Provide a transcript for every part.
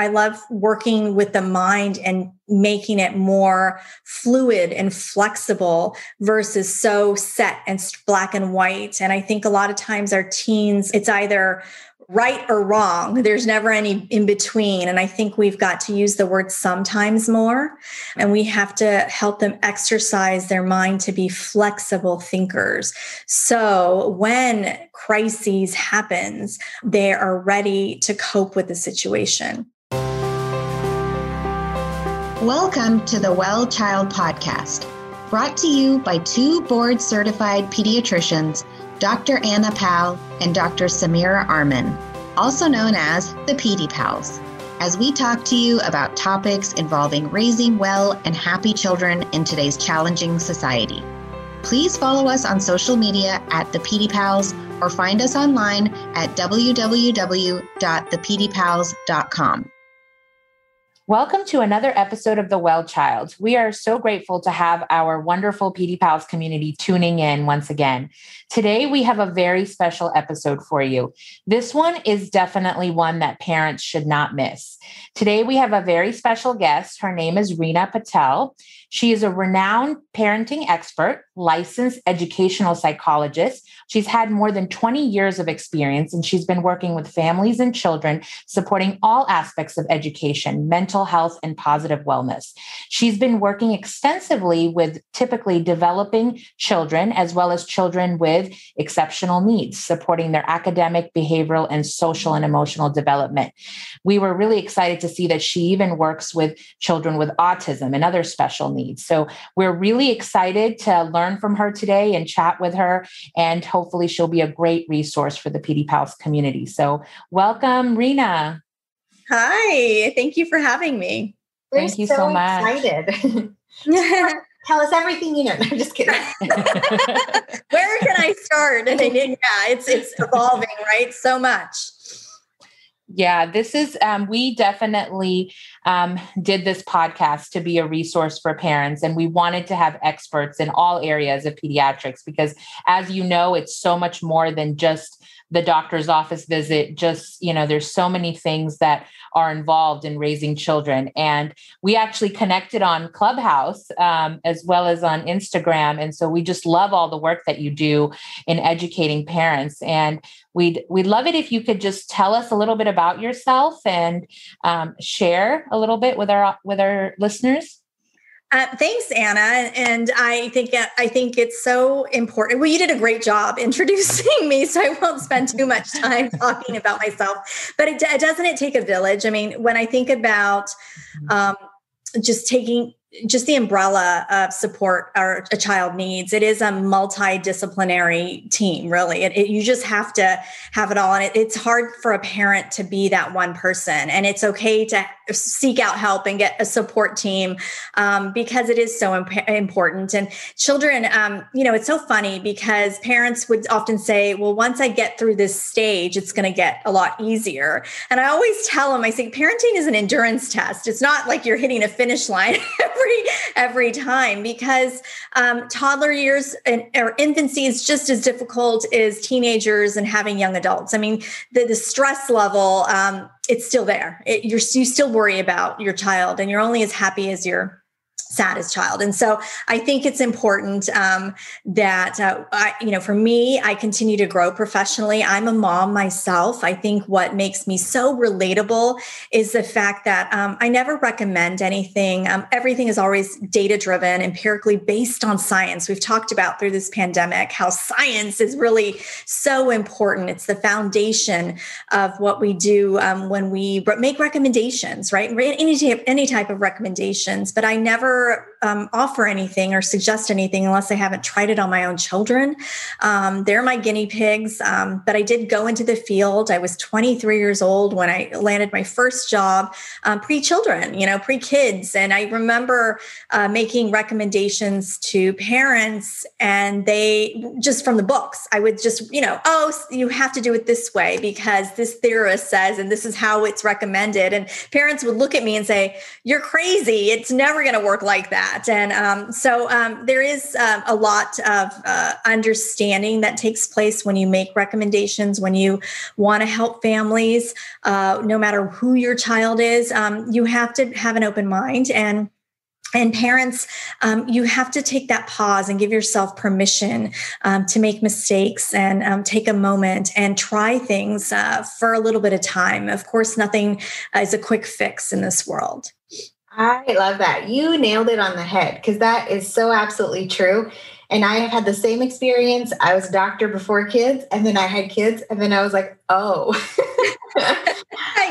I love working with the mind and making it more fluid and flexible versus so set and black and white. And I think a lot of times our teens, it's either right or wrong. There's never any in between. And I think we've got to use the word sometimes more. And we have to help them exercise their mind to be flexible thinkers. So when crises happens, they are ready to cope with the situation. Welcome to the Well Child Podcast, brought to you by two board certified pediatricians Dr. Anna Powell and Dr. Samira Arman, also known as the PD Pals, as we talk to you about topics involving raising well and happy children in today's challenging society. Please follow us on social media at the PD Pals or find us online at www.thepdpals.com. Welcome to another episode of The Well Child. We are so grateful to have our wonderful PD Pals community tuning in once again. Today, we have a very special episode for you. This one is definitely one that parents should not miss. Today, we have a very special guest. Her name is Reena Patel. She is a renowned parenting expert, licensed educational psychologist. She's had more than 20 years of experience, and she's been working with families and children, supporting all aspects of education, mental health, and positive wellness. She's been working extensively with typically developing children, as well as children with exceptional needs, supporting their academic, behavioral, and social and emotional development. We were really excited to see that she even works with children with autism and other special needs. So we're really excited to learn from her today and chat with her. And hopefully, she'll be a great resource for the PD Pals community. So, welcome, Reena. Hi, thank you for having me. We're Thank you so, so much. Excited. Tell us everything you know. No, I'm just kidding. Where can I start? I mean, yeah, it's it's evolving, right? So much. Yeah, this is, um, we definitely um, did this podcast to be a resource for parents. And we wanted to have experts in all areas of pediatrics because, as you know, it's so much more than just the doctor's office visit just you know there's so many things that are involved in raising children. And we actually connected on clubhouse um, as well as on instagram. And so we just love all the work that you do in educating parents. And we'd we'd love it if you could just tell us a little bit about yourself and um, share a little bit with our with our listeners uh, thanks, Anna. And I think uh, I think it's so important. Well, you did a great job introducing me, so I won't spend too much time talking about myself. But it, doesn't it take a village? I mean, when I think about mm-hmm. um, just taking just the umbrella of support our a child needs. It is a multidisciplinary team really. It, it, you just have to have it all. And it, it's hard for a parent to be that one person. And it's okay to seek out help and get a support team um, because it is so imp- important. And children um, you know it's so funny because parents would often say well once i get through this stage it's going to get a lot easier. And i always tell them i say parenting is an endurance test. It's not like you're hitting a finish line every every time because um, toddler years and or infancy is just as difficult as teenagers and having young adults. I mean, the, the stress level um, it's still there. It, you're you still worry about your child, and you're only as happy as your saddest child. And so I think it's important um, that, uh, I, you know, for me, I continue to grow professionally. I'm a mom myself. I think what makes me so relatable is the fact that um, I never recommend anything. Um, everything is always data driven, empirically based on science. We've talked about through this pandemic how science is really so important. It's the foundation of what we do um, when we make recommendations, right? Any any type of recommendations, but I never um, offer anything or suggest anything unless I haven't tried it on my own children. Um, they're my guinea pigs. Um, but I did go into the field. I was 23 years old when I landed my first job, um, pre children, you know, pre kids. And I remember uh, making recommendations to parents, and they just from the books, I would just, you know, oh, you have to do it this way because this theorist says, and this is how it's recommended. And parents would look at me and say, You're crazy. It's never going to work work like that. And um, so um, there is uh, a lot of uh, understanding that takes place when you make recommendations, when you want to help families, uh, no matter who your child is. Um, you have to have an open mind and and parents um, you have to take that pause and give yourself permission um, to make mistakes and um, take a moment and try things uh, for a little bit of time of course nothing is a quick fix in this world i love that you nailed it on the head because that is so absolutely true and I have had the same experience. I was a doctor before kids, and then I had kids, and then I was like, oh.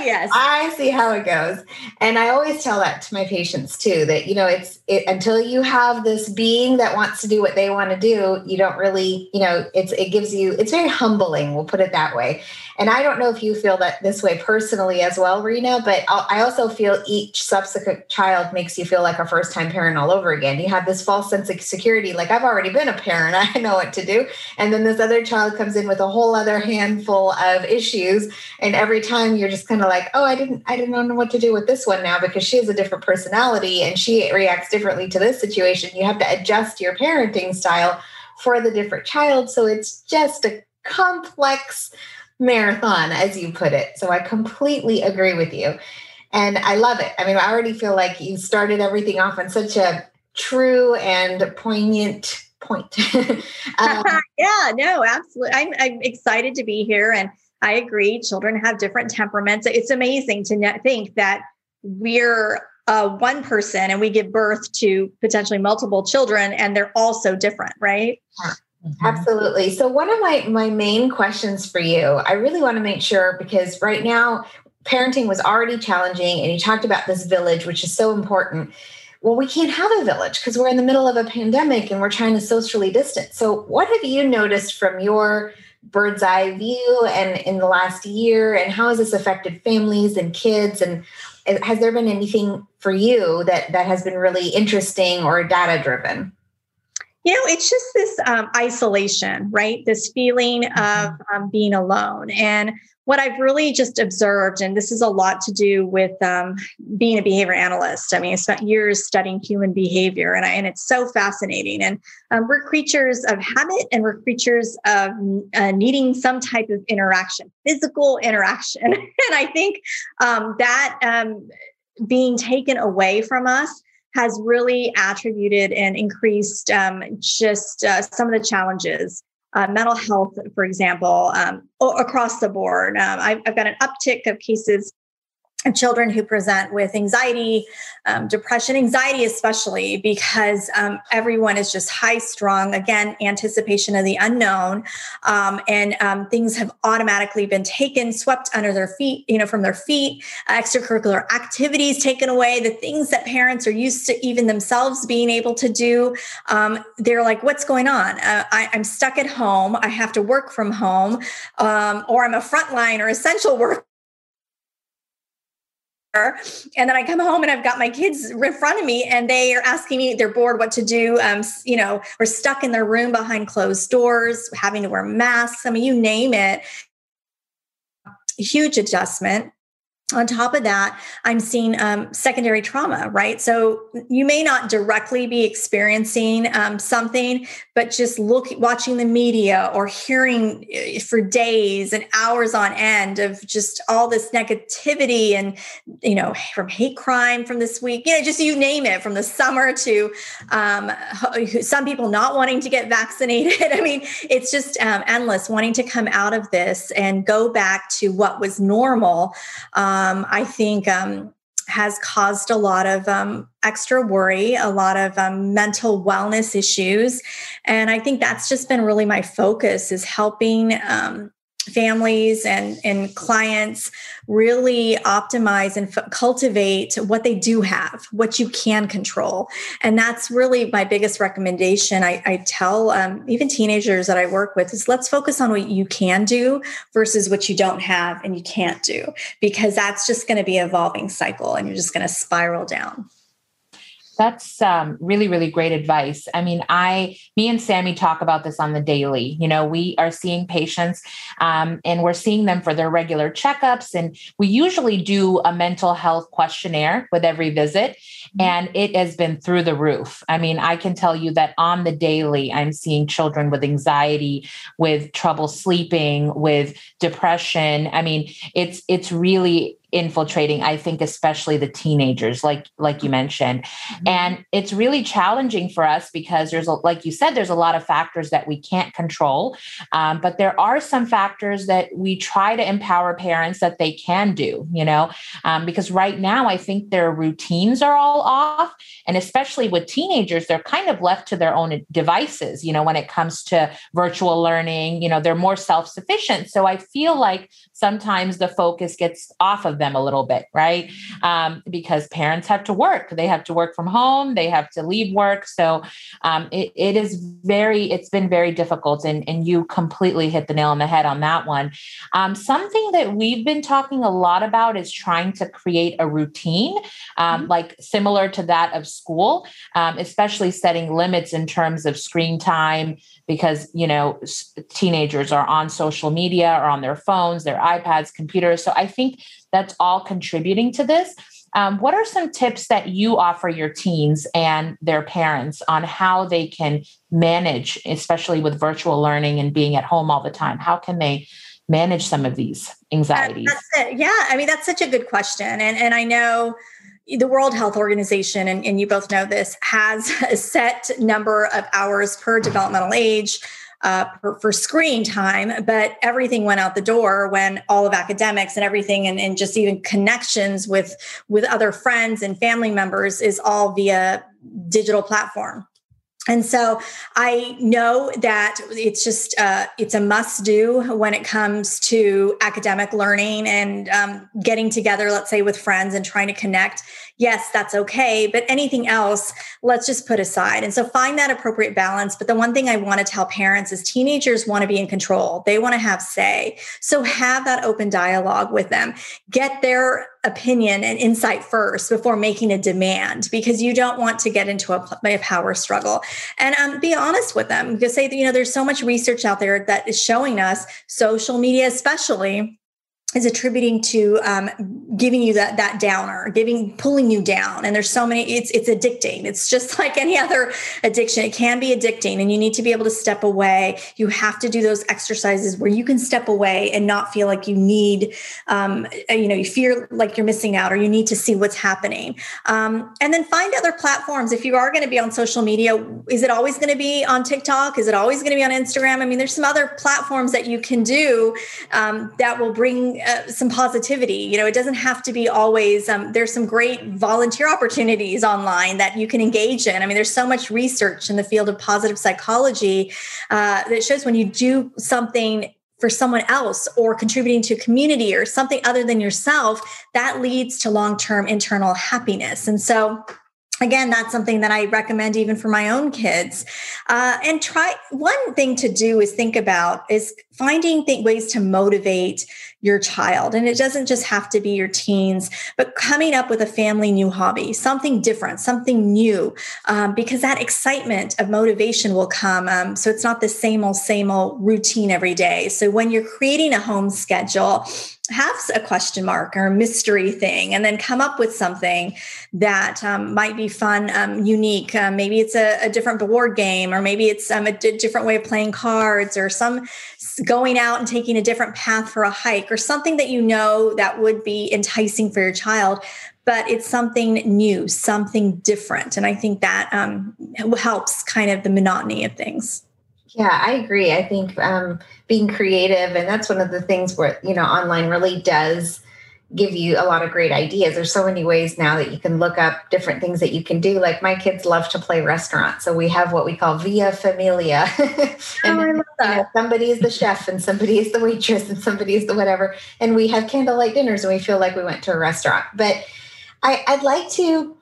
yes. I see how it goes. And I always tell that to my patients too that, you know, it's it, until you have this being that wants to do what they want to do, you don't really, you know, it's, it gives you, it's very humbling, we'll put it that way. And I don't know if you feel that this way personally as well, Reena, but I also feel each subsequent child makes you feel like a first time parent all over again. You have this false sense of security, like I've already been a parent, I know what to do. And then this other child comes in with a whole other handful of issues. And every time you're just kind of like, oh, I didn't, I didn't know what to do with this one now because she has a different personality and she reacts differently to this situation. You have to adjust your parenting style for the different child. So it's just a complex marathon, as you put it. So I completely agree with you. And I love it. I mean, I already feel like you started everything off on such a true and poignant point. um, yeah, no, absolutely. I'm, I'm excited to be here. And I agree. Children have different temperaments. It's amazing to think that we're uh, one person and we give birth to potentially multiple children and they're all so different, right? Mm-hmm. Absolutely. So, one of my, my main questions for you, I really want to make sure because right now, parenting was already challenging, and you talked about this village, which is so important. Well, we can't have a village because we're in the middle of a pandemic and we're trying to socially distance. So, what have you noticed from your bird's eye view and in the last year, and how has this affected families and kids? And has there been anything for you that that has been really interesting or data driven? You know it's just this um, isolation right? This feeling mm-hmm. of um, being alone. And what i've really just observed and this is a lot to do with um, being a behavior analyst. I mean i spent years studying human behavior and, I, and it's so fascinating. And um, we're creatures of habit and we're creatures of uh, needing some type of interaction physical interaction. And i think um, that um, being taken away from us has really attributed and increased um, just uh, some of the challenges. Uh, mental health, for example, um, across the board. Um, I've, I've got an uptick of cases children who present with anxiety, um, depression, anxiety, especially because um, everyone is just high strung. Again, anticipation of the unknown, um, and um, things have automatically been taken, swept under their feet, you know, from their feet. Extracurricular activities taken away. The things that parents are used to, even themselves being able to do. Um, they're like, "What's going on? Uh, I, am stuck at home. I have to work from home, um, or I'm a frontline or essential worker." And then I come home and I've got my kids in front of me and they are asking me, they're bored what to do. Um, you know, we're stuck in their room behind closed doors, having to wear masks. I mean, you name it. Huge adjustment on top of that, I'm seeing um, secondary trauma, right? So you may not directly be experiencing um, something, but just look, watching the media or hearing eh, for days and hours on end of just all this negativity and, you know, from hate crime from this week, you know, just you name it, from the summer to um, some people not wanting to get vaccinated. I mean, it's just um, endless, wanting to come out of this and go back to what was normal. Um, um, I think um, has caused a lot of um, extra worry, a lot of um, mental wellness issues, and I think that's just been really my focus is helping um, families and, and clients really optimize and f- cultivate what they do have, what you can control. And that's really my biggest recommendation. I, I tell um, even teenagers that I work with is let's focus on what you can do versus what you don't have and you can't do, because that's just going to be an evolving cycle and you're just going to spiral down. That's um, really, really great advice. I mean, I, me and Sammy talk about this on the daily. You know, we are seeing patients um, and we're seeing them for their regular checkups. And we usually do a mental health questionnaire with every visit, mm-hmm. and it has been through the roof. I mean, I can tell you that on the daily, I'm seeing children with anxiety, with trouble sleeping, with depression. I mean, it's it's really infiltrating i think especially the teenagers like like you mentioned. Mm-hmm. and it's really challenging for us because there's a, like you said there's a lot of factors that we can't control. Um, but there are some factors that we try to empower parents that they can do you know? Um, because right now i think their routines are all off. And especially with teenagers they're kind of left to their own devices you know when it comes to virtual learning you know they're more self-sufficient. So i feel like sometimes the focus gets off of them a little bit, right? Um, because parents have to work. They have to work from home. They have to leave work. So um, it, it is very, it's been very difficult. And, and you completely hit the nail on the head on that one. Um, something that we've been talking a lot about is trying to create a routine, um, mm-hmm. like similar to that of school, um, especially setting limits in terms of screen time, because you know teenagers are on social media or on their phones their ipads computers so i think that's all contributing to this. Um, what are some tips that you offer your teens and their parents on how they can manage especially with virtual learning and being at home all the time? How can they manage some of these anxieties? Yeah i mean that's such a good question. And and i know the World Health Organization, and, and, you both know this, has a set number of hours per developmental age uh, for, for, screen time, but everything went out the door when all of academics and everything, and, and just even connections with with other friends and family members, is all via digital platform. And so I know that it's just uh, it's a must do when it comes to academic learning and um, getting together, let's say with friends and trying to connect. Yes, that's okay, but anything else, let's just put aside. And so find that appropriate balance. But the one thing I want to tell parents is teenagers want to be in control. They want to have say. So have that open dialogue with them. Get their opinion and insight first before making a demand because you don't want to get into a, a power struggle and um, be honest with them because say you know there's so much research out there that is showing us social media especially is attributing to um, giving you that that downer, giving pulling you down. And there's so many. It's it's addicting. It's just like any other addiction. It can be addicting, and you need to be able to step away. You have to do those exercises where you can step away and not feel like you need, um, you know, you fear like you're missing out, or you need to see what's happening. Um, and then find other platforms. If you are going to be on social media, is it always going to be on TikTok? Is it always going to be on Instagram? I mean, there's some other platforms that you can do um, that will bring uh, some positivity. You know, it doesn't have to be always. Um, there's some great volunteer opportunities online that you can engage in. I mean, there's so much research in the field of positive psychology uh, that shows when you do something for someone else or contributing to community or something other than yourself that leads to long-term internal happiness and so again that's something that i recommend even for my own kids uh, and try one thing to do is think about is finding th- ways to motivate your child. And it doesn't just have to be your teens, but coming up with a family new hobby, something different, something new, um, because that excitement of motivation will come. Um, so it's not the same old, same old routine every day. So when you're creating a home schedule, have a question mark or a mystery thing and then come up with something that um, might be fun um, unique um, maybe it's a, a, different board game or maybe it's um, a d- different way of playing cards or some going out and taking a different path for a hike or something that you know that would be enticing for your child but it's something new something different and i think that um, helps kind of the monotony of things yeah, I agree. I think um, being creative, and that's one of the things where, you know, online really does give you a lot of great ideas. There's so many ways now that you can look up different things that you can do. Like my kids love to play restaurant. So we have what we call Via Familia. Oh, and oh, I love that. You know, somebody is the chef and somebody is the waitress and somebody is the whatever. And we have candlelight dinners and we feel like we went to a restaurant. But I, I'd like to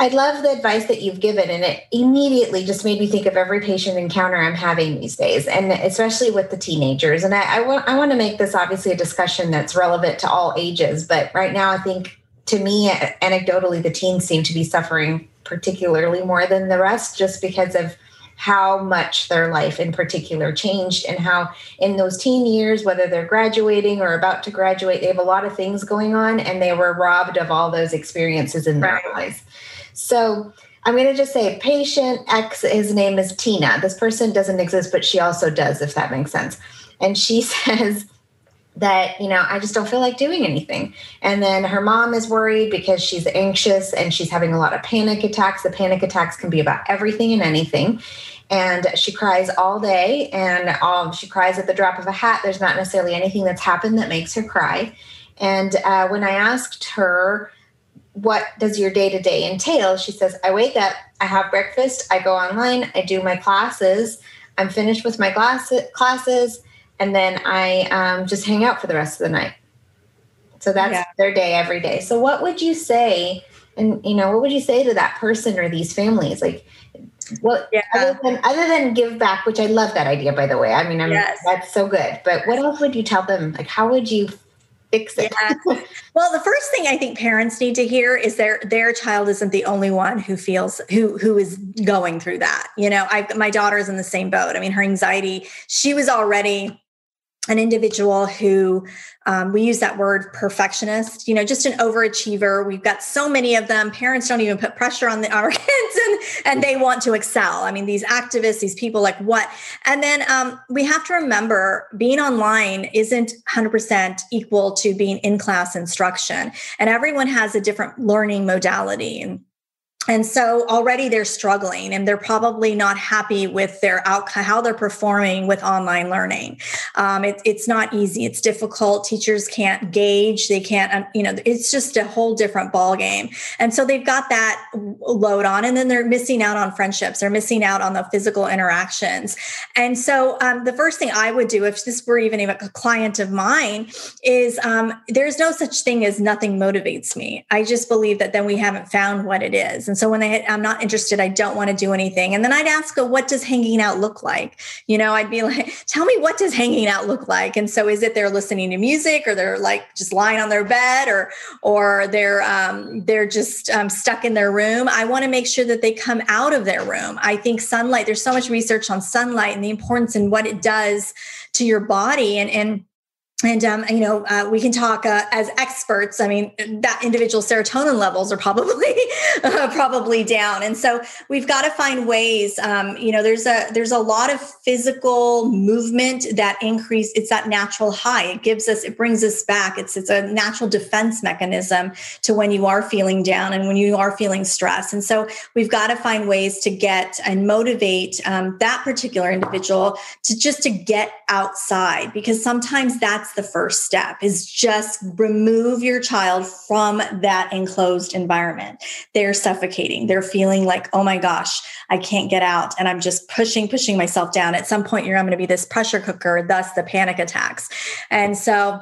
I love the advice that you've given, and it immediately just made me think of every patient encounter I'm having these days, and especially with the teenagers. And I, I want I want to make this obviously a discussion that's relevant to all ages, but right now I think to me, anecdotally, the teens seem to be suffering particularly more than the rest just because of how much their life in particular changed and how in those teen years whether they're graduating or about to graduate they have a lot of things going on and they were robbed of all those experiences in their lives so i'm going to just say patient x his name is tina. This person doesn't exist but she also does if that makes sense. And she says that you know i just don't feel like doing anything. And then her mom is worried because she's anxious and she's having a lot of panic attacks. The panic attacks can be about everything and anything. And she cries all day and um, she cries at the drop of a hat. There's not necessarily anything that's happened that makes her cry. And uh, when i asked her what does your day to day entail she says i wake up i have breakfast i go online i do my classes i'm finished with my class- classes and then I um, just hang out for the rest of the night. So that's yeah. their day every day. So what would you say? And you know, what would you say to that person or these families? Like, well, yeah. other than other than give back, which I love that idea, by the way. I mean, I'm, yes. that's so good. But what else would you tell them? Like, how would you fix it? Yeah. well, the first thing I think parents need to hear is their their child isn't the only one who feels who who is going through that. You know, I my daughter's in the same boat. I mean, her anxiety. She was already an individual who um, we use that word perfectionist you know just an overachiever. We've got so many of them. Parents don't even put pressure on the, our kids and and they want to excel. I mean these activists these people like what? And then um, we have to remember being online isn't 100% equal to being in class instruction. And everyone has a different learning modality. And and so already they're struggling and they're probably not happy with their outcome how they're performing with online learning. Um, it, it's not easy. It's difficult. Teachers can't gauge. They can't you know it's just a whole different ball game and so they've got that load on and then they're missing out on friendships. They're missing out on the physical interactions. And so um, the first thing i would do if this were even a client of mine is um, there's no such thing as nothing motivates me. I just believe that then we haven't found what it is. And so when they I'm not interested, I don't want to do anything. And then I'd ask her, what does hanging out look like? You know, I'd be like, tell me what does hanging out look like? And so is it they're listening to music or they're like just lying on their bed or or they're um, they're just um, stuck in their room? I want to make sure that they come out of their room. I think sunlight, there's so much research on sunlight and the importance and what it does to your body and and and um, you know uh, we can talk uh, as experts. I mean that individual serotonin levels are probably uh, probably down. And so we've got to find ways um, you know there's a there's a lot of physical movement that increase it's that natural high. It gives us it brings us back. It's it's a natural defense mechanism to when you are feeling down and when you are feeling stress. And so we've got to find ways to get and motivate um, that particular individual to just to get outside because sometimes that's that's the first step is just remove your child from that enclosed environment. They're suffocating. They're feeling like oh my gosh i can't get out and i'm just pushing pushing myself down. At some point you're I'm going to be this pressure cooker thus the panic attacks. And so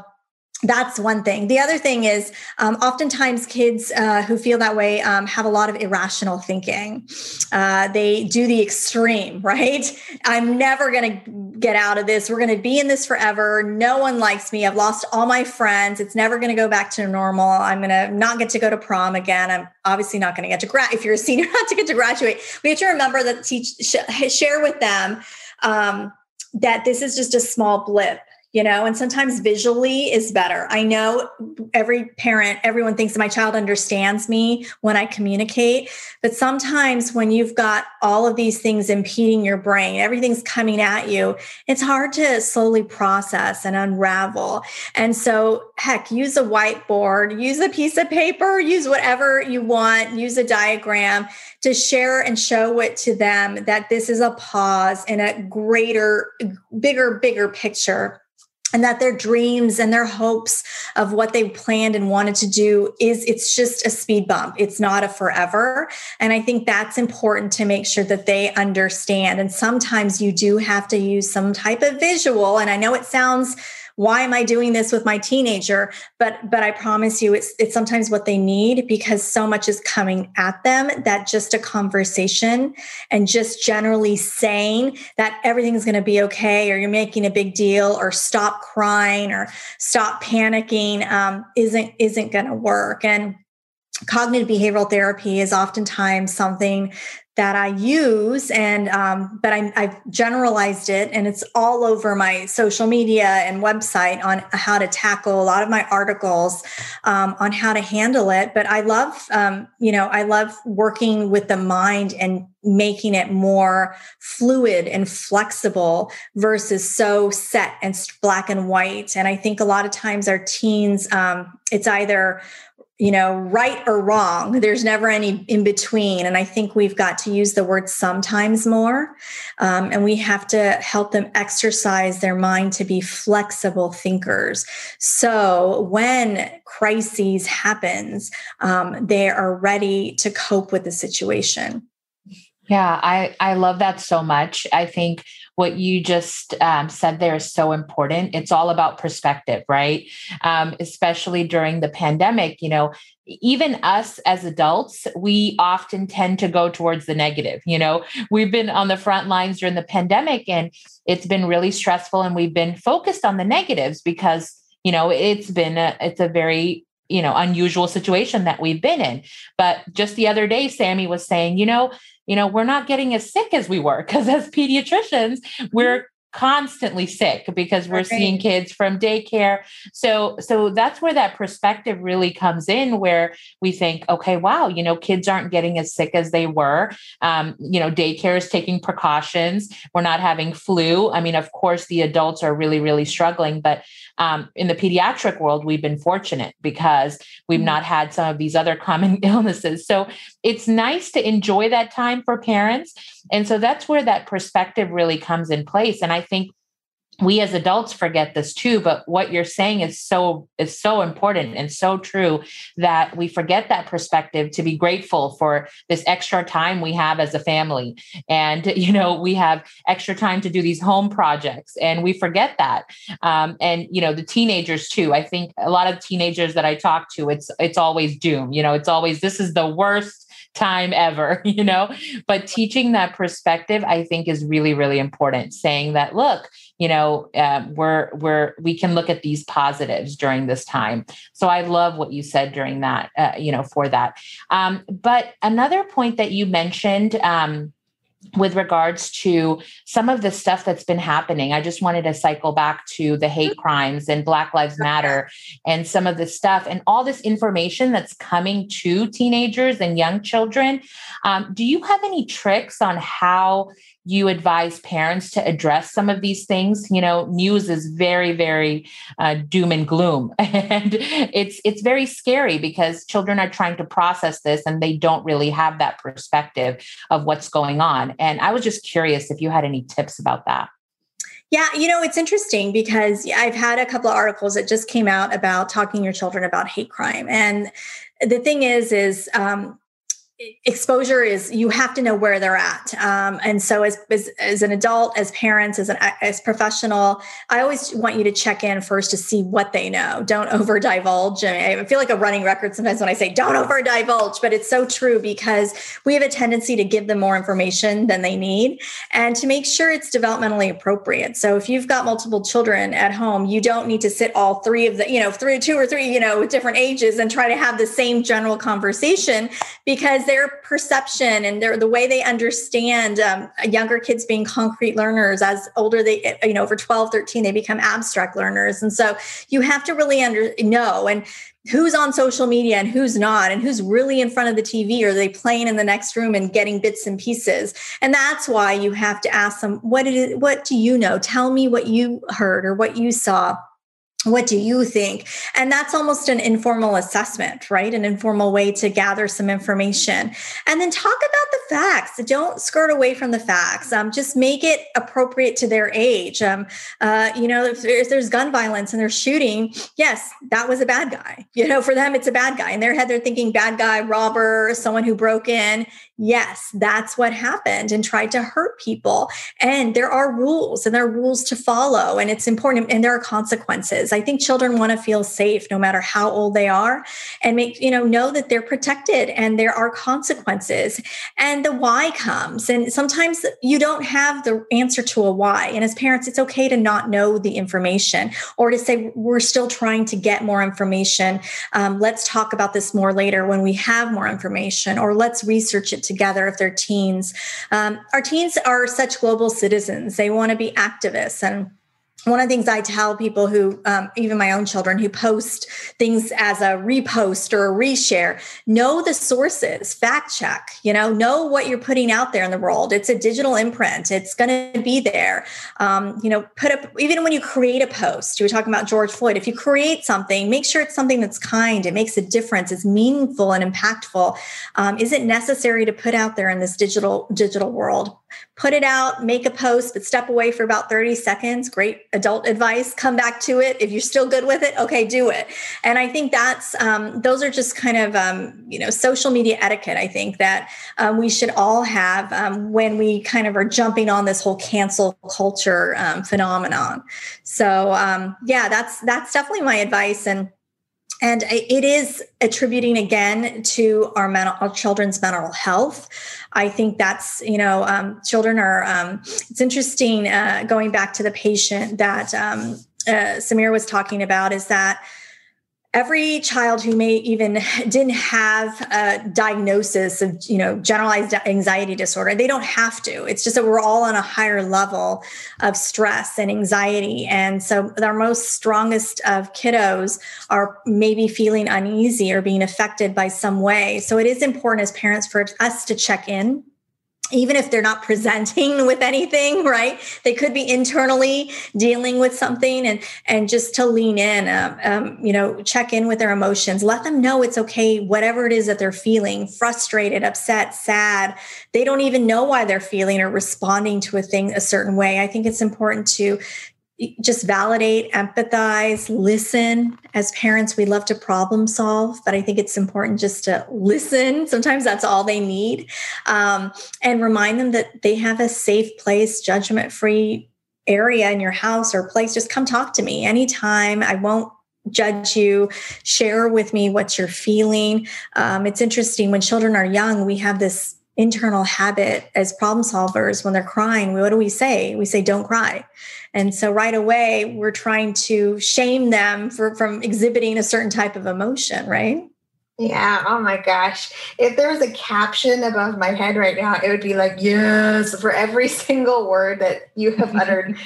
that's one thing. The other thing is, um, oftentimes kids uh, who feel that way um, have a lot of irrational thinking. Uh, they do the extreme, right? I'm never going to get out of this. We're going to be in this forever. No one likes me. I've lost all my friends. It's never going to go back to normal. I'm going to not get to go to prom again. I'm obviously not going to get to grad. If you're a senior, not to get to graduate. We have to remember that teach sh- share with them um, that this is just a small blip you know and sometimes visually is better. I know every parent everyone thinks my child understands me when i communicate but sometimes when you've got all of these things impeding your brain everything's coming at you it's hard to slowly process and unravel. And so heck use a whiteboard use a piece of paper use whatever you want use a diagram to share and show it to them that this is a pause in a greater bigger bigger picture and that their dreams and their hopes of what they planned and wanted to do is it's just a speed bump. It's not a forever. And i think that's important to make sure that they understand. And sometimes you do have to use some type of visual. And i know it sounds why am i doing this with my teenager? But but i promise you it's it's sometimes what they need because so much is coming at them that just a conversation and just generally saying that everything's going to be okay or you're making a big deal or stop crying or stop panicking um, isn't isn't going to work. And cognitive behavioral therapy is oftentimes something that I use, and um, but I, have generalized it, and it's all over my social media and website on how to tackle a lot of my articles um, on how to handle it. But I love, um, you know, I love working with the mind and making it more fluid and flexible versus so set and black and white. And I think a lot of times our teens, um, it's either you know, right or wrong. There's never any in between. And I think we've got to use the word sometimes more. Um, and we have to help them exercise their mind to be flexible thinkers. So when crises happens, um, they are ready to cope with the situation. Yeah, I, I love that so much. I think what you just um, said there is so important. It's all about perspective, right? Um, especially during the pandemic, you know, even us as adults, we often tend to go towards the negative. You know, we've been on the front lines during the pandemic and it's been really stressful and we've been focused on the negatives because, you know, it's been a, it's a very you know unusual situation that we've been in but just the other day sammy was saying you know you know, we're not getting as sick as we were because as pediatricians, we're mm-hmm. constantly sick because we're okay. seeing kids from daycare so so that's where that perspective really comes in where we think okay wow you know kids aren't getting as sick as they were um, you know daycare is taking precautions we're not having flu i mean of course the adults are really really struggling but um, in the pediatric world, we've been fortunate because we've mm-hmm. not had some of these other common illnesses. So it's nice to enjoy that time for parents. And so that's where that perspective really comes in place. And I think we as adults forget this too but what you're saying is so is so important and so true that we forget that perspective to be grateful for this extra time we have as a family and you know we have extra time to do these home projects and we forget that um, and you know the teenagers too i think a lot of teenagers that i talk to it's it's always doom you know it's always this is the worst time ever, you know? But teaching that perspective, I think, is really, really important. Saying that, look, you know, uh, we're we're we can look at these positives during this time. So I love what you said during that, uh, you know, for that. Um, but another point that you mentioned. Um, with regards to some of the stuff that's been happening. I just wanted to cycle back to the hate crimes and Black Lives Matter and some of the stuff and all this information that's coming to teenagers and young children. Um, do you have any tricks on how you advise parents to address some of these things you know news is very very uh, doom and gloom and it's it's very scary because children are trying to process this and they don't really have that perspective of what's going on and i was just curious if you had any tips about that yeah, you know, it's interesting because I've had a couple of articles that just came out about talking your children about hate crime. And the thing is, is um, exposure is you have to know where they're at. Um, and so as, as, as an adult as parents as an as professional i always want you to check in first to see what they know. Don't over divulge I, I feel like a running record sometimes when i say don't over divulge but it's so true because we have a tendency to give them more information than they need and to make sure it's developmentally appropriate. So if you've got multiple children at home you don't need to sit all three of the you know three two or three you know with different ages and try to have the same general conversation because their perception and their the way they understand um, younger kids being concrete learners. As older they you know over 12 13 they become abstract learners. And so you have to really under know and who's on social media and who's not and who's really in front of the tv or they playing in the next room and getting bits and pieces? And that's why you have to ask them what did what do you know? Tell me what you heard or what you saw what do you think? And that's almost an informal assessment right? An informal way to gather some information. And then talk about the facts. Don't skirt away from the facts. Um, just make it appropriate to their age. Um, uh, you know if, if, there's gun violence and they're shooting yes that was a bad guy. You know for them it's a bad guy. In their head they're thinking bad guy robber someone who broke in. Yes that's what happened and tried to hurt people. And there are rules and there are rules to follow and it's important and there are consequences I think children want to feel safe no matter how old they are and make, you know, know that they're protected and there are consequences. And the why comes. And sometimes you don't have the answer to a why. And as parents, it's okay to not know the information or to say, we're still trying to get more information. Um, let's talk about this more later when we have more information, or let's research it together if they're teens. Um, our teens are such global citizens, they want to be activists and one of the things I tell people who, um, even my own children who post things as a repost or a reshare, know the sources, fact check, you know, know what you're putting out there in the world. It's a digital imprint, it's going to be there. Um, you know, put up, even when you create a post, you were talking about George Floyd, if you create something, make sure it's something that's kind, it makes a difference, it's meaningful and impactful. Um, is it necessary to put out there in this digital, digital world? put it out, make a post, but step away for about 30 seconds. Great adult advice. Come back to it. If you're still good with it, okay, do it. And I think that's, um, those are just kind of, um, you know, social media etiquette. I think that um, we should all have um, when we kind of are jumping on this whole cancel culture um, phenomenon. So, um, yeah, that's, that's definitely my advice. And, and it is attributing again to our mental our children's mental health. I think that's you know um, children are um, it's interesting uh, going back to the patient that um, uh, samir was talking about is that every child who may even didn't have a diagnosis of you know generalized anxiety disorder they don't have to. It's just that we're all on a higher level of stress and anxiety. And so our most strongest of kiddos are maybe feeling uneasy or being affected by some way. So it is important as parents for us to check in even if they're not presenting with anything right? They could be internally dealing with something and and just to lean in um, um, you know check in with their emotions. Let them know it's okay whatever it is that they're feeling frustrated upset sad. They don't even know why they're feeling or responding to a thing a certain way. I think it's important to just validate, empathize, listen. As parents, we love to problem solve, but I think it's important just to listen. Sometimes that's all they need. Um, and remind them that they have a safe place, judgment free area in your house or place. Just come talk to me anytime. I won't judge you share with me what you're feeling um, it's interesting when children are young we have this internal habit as problem solvers when they're crying what do we say we say don't cry and so right away we're trying to shame them for from exhibiting a certain type of emotion right yeah. Oh my gosh. If there was a caption above my head right now, it would be like, yes, for every single word that you have uttered,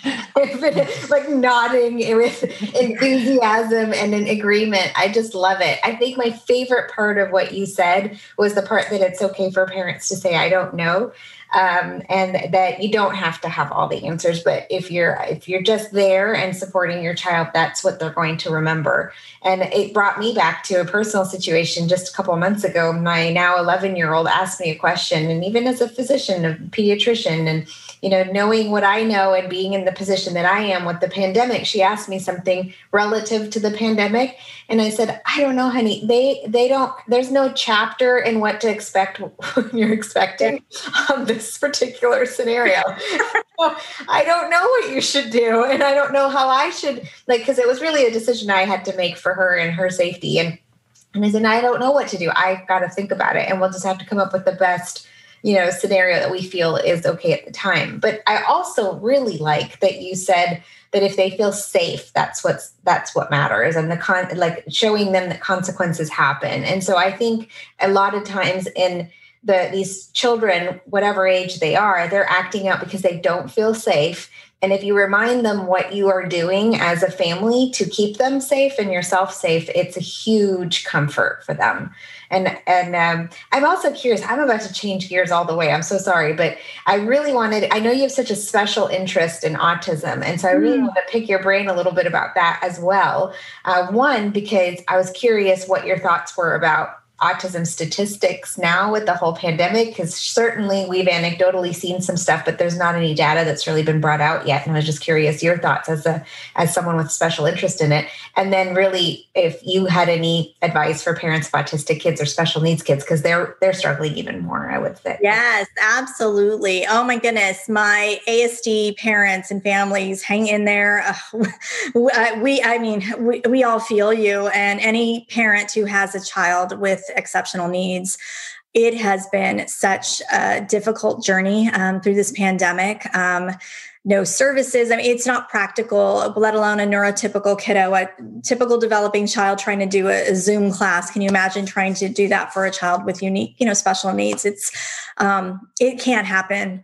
like nodding with enthusiasm and an agreement. I just love it. I think my favorite part of what you said was the part that it's okay for parents to say, I don't know um, and that you don't have to have all the answers but if you're if you're just there and supporting your child that's what they're going to remember. And it brought me back to a personal situation just a couple months ago. My now 11 year old asked me a question and even as a physician a pediatrician and you know, knowing what I know and being in the position that I am with the pandemic, she asked me something relative to the pandemic. And I said, I don't know, honey. They they don't there's no chapter in what to expect when you're expecting this particular scenario. I don't know what you should do. And I don't know how I should like because it was really a decision I had to make for her and her safety. And and I said, I don't know what to do. I've got to think about it. And we'll just have to come up with the best you know scenario that we feel is okay at the time. But i also really like that you said that if they feel safe that's what's that's what matters and the con like showing them that consequences happen. And so i think a lot of times in the these children whatever age they are they're acting out because they don't feel safe. And if you remind them what you are doing as a family to keep them safe and yourself safe it's a huge comfort for them and and um, I'm also curious. I'm about to change gears all the way. I'm so sorry, but I really wanted. I know you have such a special interest in autism, and so I really mm. want to pick your brain a little bit about that as well. Uh, one, because I was curious what your thoughts were about autism statistics now with the whole pandemic because certainly we've anecdotally seen some stuff but there's not any data that's really been brought out yet. And i was just curious your thoughts as a as someone with special interest in it. And then really if you had any advice for parents of autistic kids or special needs kids because they're they're struggling even more i would say. Yes absolutely. Oh my goodness my asd parents and families hang in there. Uh, we i mean we, we all feel you. And any parent who has a child with exceptional needs. It has been such a difficult journey um, through this pandemic. Um, no services. I mean, it's not practical, let alone a neurotypical kiddo, a typical developing child trying to do a, a, Zoom class. Can you imagine trying to do that for a child with unique, you know, special needs? It's um, it can't happen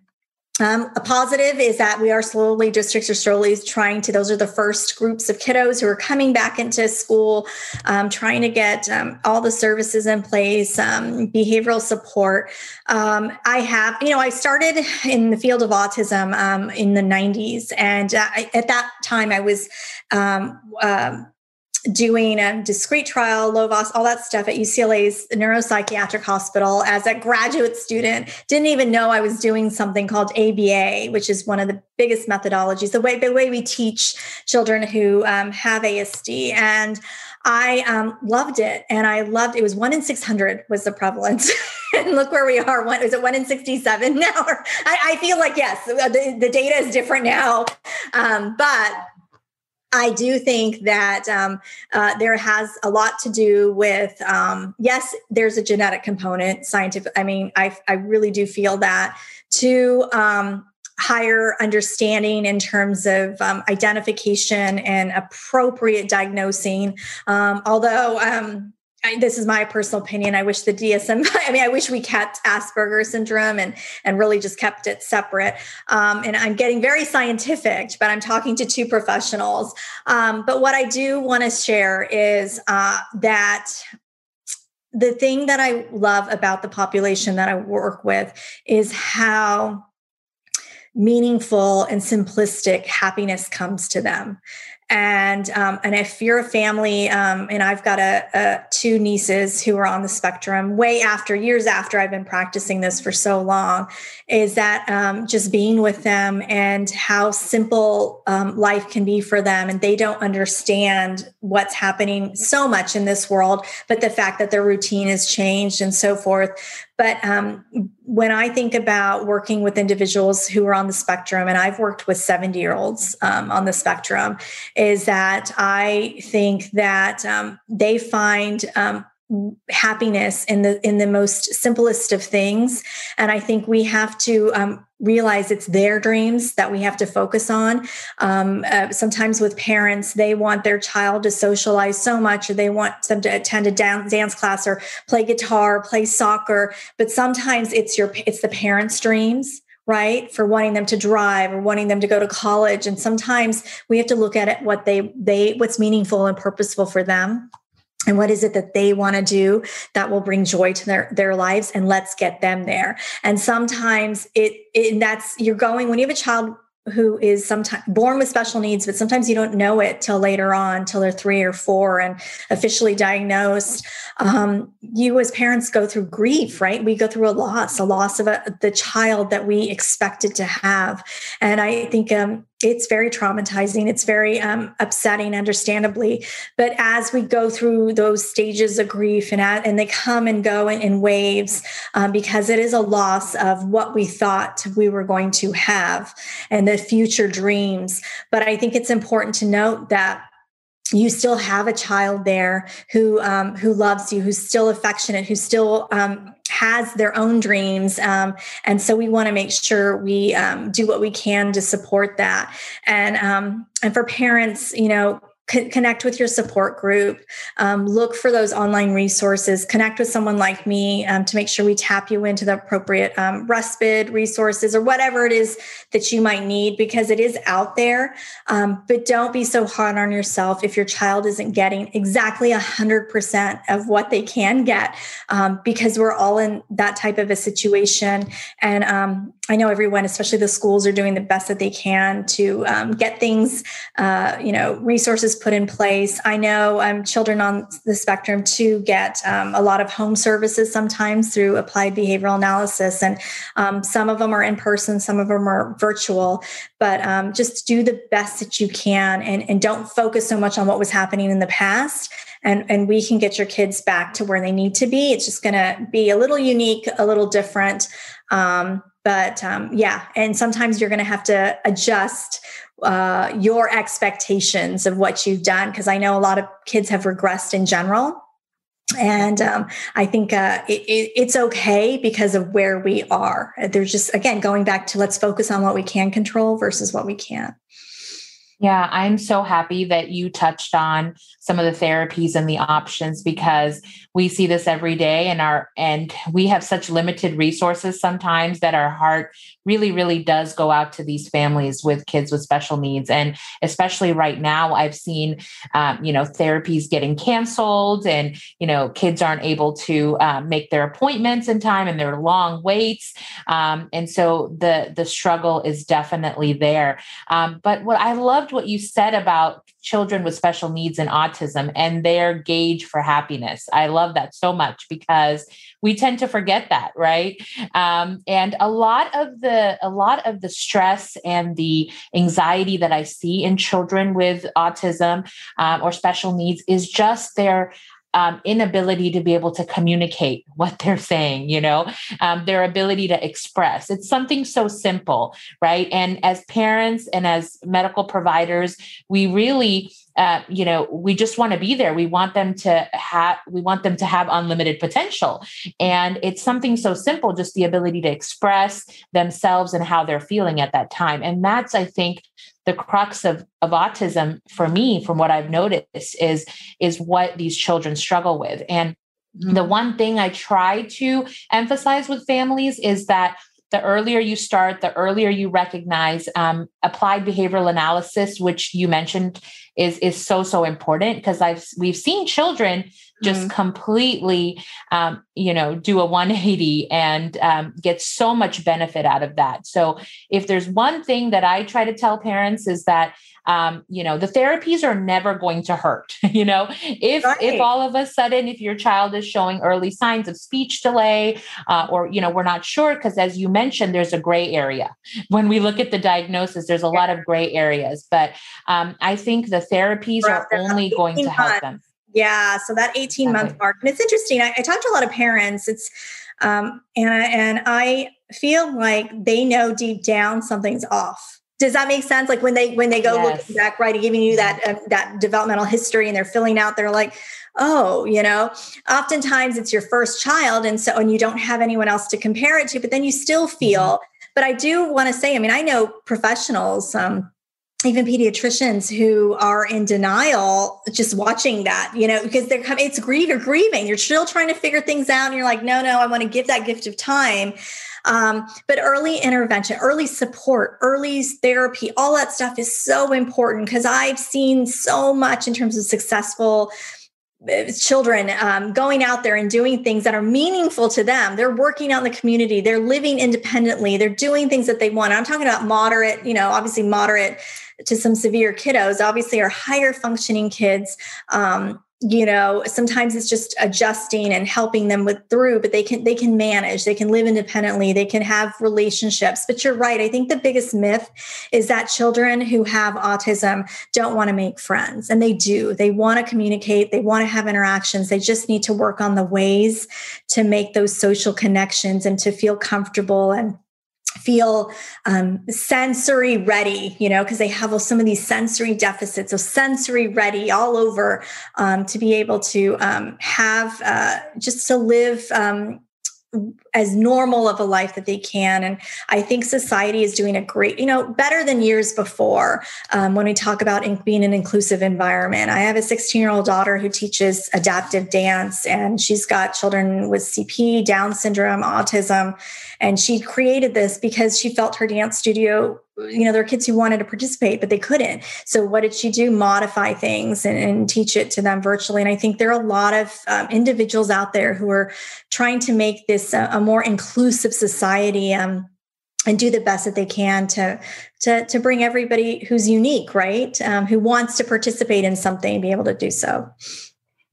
um, a positive is that we are slowly, districts are slowly trying to, those are the first groups of kiddos who are coming back into school, um, trying to get um, all the services in place, um, behavioral support. Um, I have, you know, I started in the field of autism um, in the 90s. And uh, I, at that time, I was uh, doing a discrete trial, Lovaas, all that stuff at UCLA's neuropsychiatric hospital as a graduate student. Didn't even know I was doing something called ABA, which is one of the biggest methodologies, the way, the way we teach children who um, have ASD. And I um, loved it. And I loved it was one in 600 was the prevalence. and look where we are. One, is it one in 67 now? I, I, feel like, yes, the, the data is different now. Um, but I do think that um, uh, there has a lot to do with, um, yes, there's a genetic component, scientific. I mean, I, I really do feel that to um, higher understanding in terms of um, identification and appropriate diagnosing. Um, although, um, I, this is my personal opinion. I wish the DSM. I mean, I wish we kept Asperger syndrome and and really just kept it separate. Um, and I'm getting very scientific, but I'm talking to two professionals. Um, but what I do want to share is uh, that the thing that I love about the population that I work with is how meaningful and simplistic happiness comes to them and um, and if you're a family um, and i've got a, a, two nieces who are on the spectrum way after years after i've been practicing this for so long is that um, just being with them and how simple um, life can be for them. And they don't understand what's happening so much in this world but the fact that their routine has changed and so forth but um, when I think about working with individuals who are on the spectrum, and I've worked with 70 year olds um, on the spectrum, is that I think that um, they find um, happiness in the in the most simplest of things. And i think we have to um, realize it's their dreams that we have to focus on. Um, uh, sometimes with parents they want their child to socialize so much or they want them to attend a dance, dance class or play guitar play soccer. But sometimes it's your it's the parents dreams right? For wanting them to drive or wanting them to go to college. And sometimes we have to look at it what they they what's meaningful and purposeful for them and what is it that they want to do that will bring joy to their, their lives and let's get them there and sometimes it, it that's you're going when you have a child who is sometimes born with special needs, but sometimes you don't know it till later on, till they're three or four and officially diagnosed. Um, you as parents go through grief, right? We go through a loss, a loss of a, the child that we expected to have. And I think um, it's very traumatizing. It's very um, upsetting, understandably. But as we go through those stages of grief and, at, and they come and go in, in waves, um, because it is a loss of what we thought we were going to have and the future dreams. But I think it's important to note that you still have a child there who um, who loves you, who's still affectionate, who still um, has their own dreams, um, and so we want to make sure we um, do what we can to support that. And um, and for parents, you know, connect with your support group um, look for those online resources connect with someone like me um, to make sure we tap you into the appropriate um, respite resources or whatever it is that you might need because it is out there. Um, but don't be so hard on yourself if your child isn't getting exactly 100% of what they can get um, because we're all in that type of a situation. And um, I know everyone, especially the schools, are doing the best that they can to um, get things, uh, you know, resources put in place. I know um, children on the spectrum too get um, a lot of home services sometimes through applied behavioral analysis, and um, some of them are in person, some of them are virtual. But um, just do the best that you can, and, and don't focus so much on what was happening in the past. And, and we can get your kids back to where they need to be. It's just going to be a little unique, a little different. Um, but um, yeah, and sometimes you're going to have to adjust uh, your expectations of what you've done because I know a lot of kids have regressed in general. And um, I think uh, it, it, it's okay because of where we are. There's just, again, going back to let's focus on what we can control versus what we can't. Yeah, I'm so happy that you touched on some of the therapies and the options because we see this every day and our and we have such limited resources sometimes that our heart really really does go out to these families with kids with special needs. And especially right now I've seen um, you know therapies getting canceled and you know kids aren't able to um, make their appointments in time and there are long waits. Um, and so the the struggle is definitely there. Um, but what I love loved what you said about children with special needs and autism and their gauge for happiness. I love that so much because we tend to forget that, right? Um, and a lot of the a lot of the stress and the anxiety that I see in children with autism um, or special needs is just their um, inability to be able to communicate what they're saying, you know, um, their ability to express. It's something so simple, right? And as parents and as medical providers, we really uh, you know we just want to be there. We want them to have we want them to have unlimited potential. And it's something so simple just the ability to express themselves and how they're feeling at that time. And that's i think the crux of, of autism for me from what i've noticed is is what these children struggle with. And mm-hmm. the one thing i try to emphasize with families is that the earlier you start, the earlier you recognize um, applied behavioral analysis, which you mentioned is is so so important because I've we've seen children just mm-hmm. completely um, you know do a 180 and um, get so much benefit out of that. So if there's one thing that I try to tell parents is that um, you know the therapies are never going to hurt you know if right. if all of a sudden if your child is showing early signs of speech delay uh, or you know we're not sure because as you mentioned there's a gray area when we look at the diagnosis there's a yeah. lot of gray areas but um, i think the therapies are only going to help them yeah so that 18 month mark and it's interesting I, I talk to a lot of parents it's um, and and i feel like they know deep down something's off does that make sense? Like when they when they go yes. looking back, right, and giving you that uh, that developmental history, and they're filling out, they're like, oh, you know. Oftentimes it's your first child, and so and you don't have anyone else to compare it to, but then you still feel. Mm-hmm. But I do want to say, I mean, I know professionals, um, even pediatricians who are in denial just watching that you know because they're coming it's grief you're grieving you're still trying to figure things out and you're like no no i want to give that gift of time um, but early intervention, early support, early therapy, all that stuff is so important because I've seen so much in terms of successful uh, children um, going out there and doing things that are meaningful to them. They're working out in the community. They're living independently. They're doing things that they want. I'm talking about moderate, you know, obviously moderate to some severe kiddos. Obviously, are higher functioning kids. Um, you know sometimes it's just adjusting and helping them with through but they can they can manage they can live independently they can have relationships but you're right i think the biggest myth is that children who have autism don't want to make friends and they do they want to communicate they want to have interactions they just need to work on the ways to make those social connections and to feel comfortable and feel um, sensory ready, you know, because they have some of these sensory deficits. So, sensory ready all over um, to be able to um, have uh, just to live um, as normal of a life that they can. And I think society is doing a great, you know, better than years before um, when we talk about in, being an inclusive environment. I have a 16 year old daughter who teaches adaptive dance, and she's got children with CP, Down syndrome, autism. And she created this because she felt her dance studio you know there are kids who wanted to participate but they couldn't. So what did she do? Modify things and, and teach it to them virtually. And i think there are a lot of um, individuals out there who are trying to make this a, a more inclusive society um, and do the best that they can to to to bring everybody who's unique right? Um, who wants to participate in something be able to do so.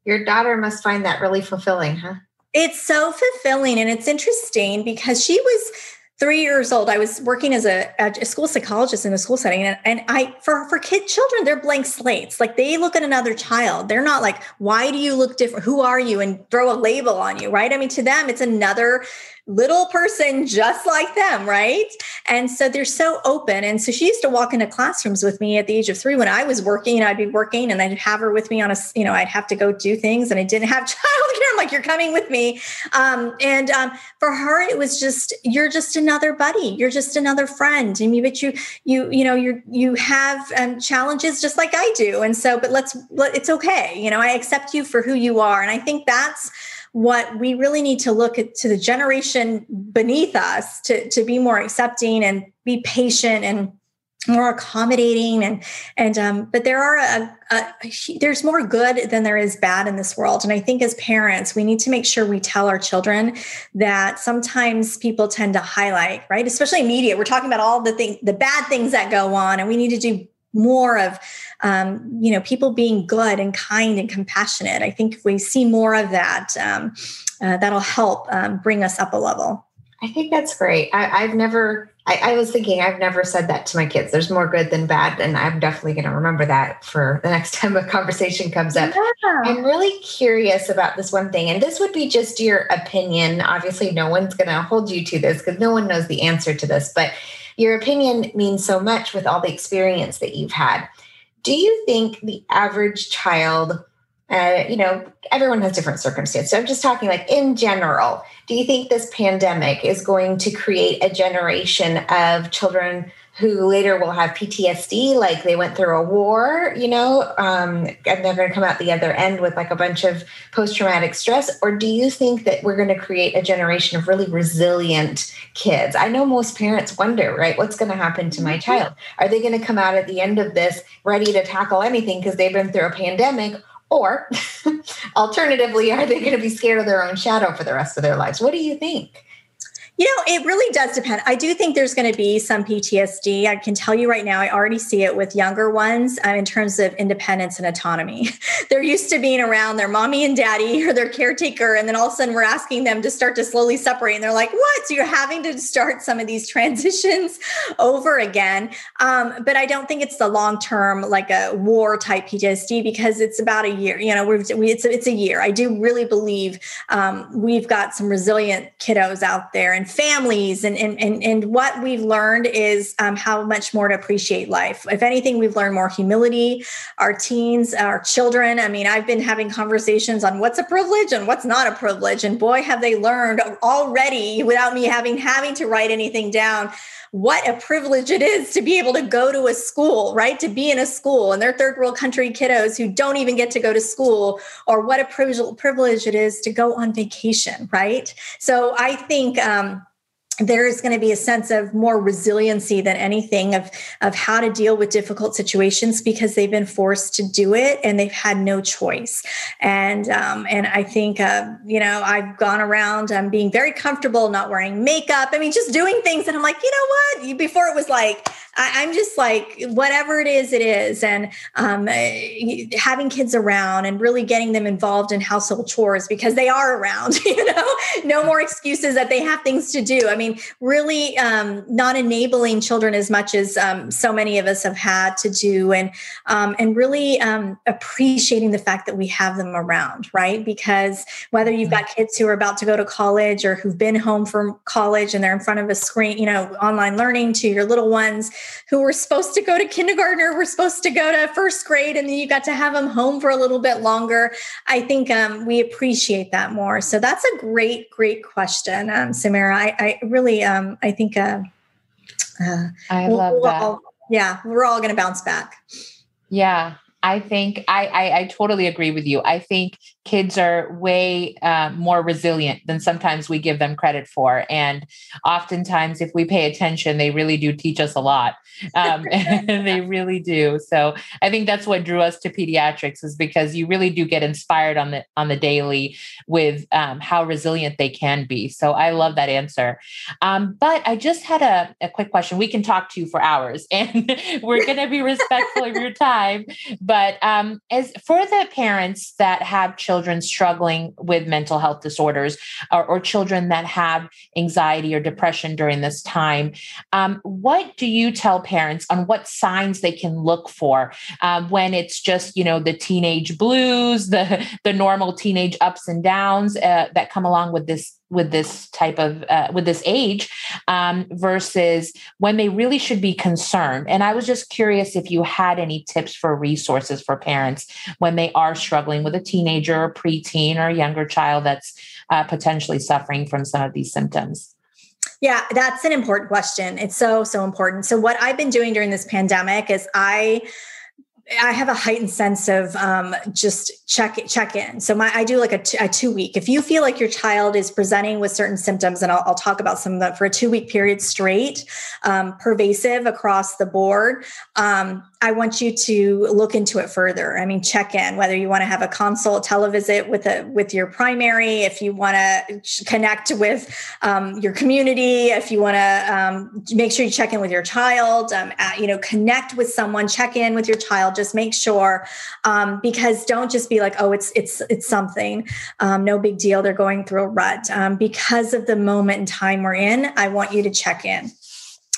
Your daughter must find that really fulfilling huh? It's so fulfilling and it's interesting because she was three years old i was working as a, a school psychologist in a school setting and, and i for for kid children they're blank slates. Like they look at another child. They're not like why do you look different? Who are you? and throw a label on you right? I mean to them it's another little person just like them, right? And so they're so open. And so she used to walk into classrooms with me at the age of three when I was working. I'd be working and I'd have her with me on a, you know, I'd have to go do things and I didn't have childcare. I'm like, you're coming with me. Um, and um, for her, it was just, you're just another buddy. You're just another friend. I mean, but you, you, you know, you you have um, challenges just like I do. And so, but let's, let, it's okay. You know, I accept you for who you are. And I think that's, what we really need to look at to the generation beneath us to, to be more accepting and be patient and more accommodating and and um, but there are a, a, there's more good than there is bad in this world. And i think as parents we need to make sure we tell our children that sometimes people tend to highlight right? Especially media we're talking about all the thing the bad things that go on and we need to do more of um, you know people being good and kind and compassionate. I think if we see more of that um, uh, that'll help um, bring us up a level. I think that's great. I, have never I, I, was thinking i've never said that to my kids. There's more good than bad and i'm definitely going to remember that for the next time a conversation comes up. Yeah. i'm really curious about this one thing and this would be just your opinion. Obviously no one's going to hold you to this because no one knows the answer to this but your opinion means so much with all the experience that you've had. Do you think the average child, uh, you know, everyone has different circumstances. So I'm just talking like in general, do you think this pandemic is going to create a generation of children who later will have PTSD, like they went through a war, you know, um, and they're going to come out the other end with like a bunch of post traumatic stress? Or do you think that we're going to create a generation of really resilient kids? I know most parents wonder, right, what's going to happen to my mm-hmm. child? Are they going to come out at the end of this ready to tackle anything because they've been through a pandemic? Or alternatively, are they going to be scared of their own shadow for the rest of their lives? What do you think? You know, it really does depend. I do think there's going to be some PTSD. I can tell you right now, I already see it with younger ones uh, in terms of independence and autonomy. They're used to being around their mommy and daddy or their caretaker, and then all of a sudden we're asking them to start to slowly separate. And they're like, what? So you're having to start some of these transitions over again. Um, but I don't think it's the long term, like a war type PTSD, because it's about a year. You know, we've, we, it's, it's a year. I do really believe um, we've got some resilient kiddos out there. And families and and and, and what we've learned is um, how much more to appreciate life. If anything we've learned more humility our teens our children. I mean i've been having conversations on what's a privilege and what's not a privilege and boy have they learned already without me having having to write anything down what a privilege it is to be able to go to a school, right? To be in a school and they're third world country kiddos who don't even get to go to school, or what a privilege it is to go on vacation, right? So I think, um, there is going to be a sense of more resiliency than anything of of how to deal with difficult situations because they've been forced to do it and they've had no choice. And um, and I think uh, you know I've gone around I'm um, being very comfortable not wearing makeup. I mean just doing things that I'm like you know what? Before it was like I, am just like whatever it is it is and um, eh, having kids around and really getting them involved in household chores because they are around you know no more excuses that they have things to do I mean really um, not enabling children as much as um, so many of us have had to do, and um, and really um, appreciating the fact that we have them around, right? Because whether you've got mm-hmm. kids who are about to go to college or who've been home from college and they're in front of a screen, you know, online learning, to your little ones who were supposed to go to kindergarten or were supposed to go to first grade, and then you got to have them home for a little bit longer. I think um, we appreciate that more. So that's a great, great question, um, Samara. I, I really, um, I think, uh, uh, I love we'll, that. All, yeah, we're all going to bounce back. Yeah, I think I, I, I totally agree with you. I think kids are way uh, more resilient than sometimes we give them credit for. And oftentimes, if we pay attention, they really do teach us a lot. Um, they really do. So I think that's what drew us to pediatrics is because you really do get inspired on the on the daily with um, how resilient they can be. So I love that answer. Um, but I just had a, a quick question. We can talk to you for hours, and we're going to be respectful of your time. But um, as for the parents that have children children struggling with mental health disorders or, or children that have anxiety or depression during this time. Um, what do you tell parents on what signs they can look for um, when it's just, you know, the teenage blues, the, the normal teenage ups and downs uh, that come along with this with this type of uh, with this age um, versus when they really should be concerned and i was just curious if you had any tips for resources for parents when they are struggling with a teenager or preteen or a younger child that's uh, potentially suffering from some of these symptoms yeah, that's an important question. It's so, so important. So, what I've been doing during this pandemic is I I have a heightened sense of um, just check check in. So my I do like a, t- a two week. If you feel like your child is presenting with certain symptoms, and I'll, I'll talk about some of that for a two week period straight, um, pervasive across the board. Um, I want you to look into it further. I mean, check in whether you want to have a consult, televisit with a with your primary, if you want to connect with um, your community, if you want to um, make sure you check in with your child, um, at, you know, connect with someone, check in with your child. Just make sure um, because don't just be like, oh, it's it's it's something, um, no big deal. They're going through a rut um, because of the moment in time we're in. I want you to check in.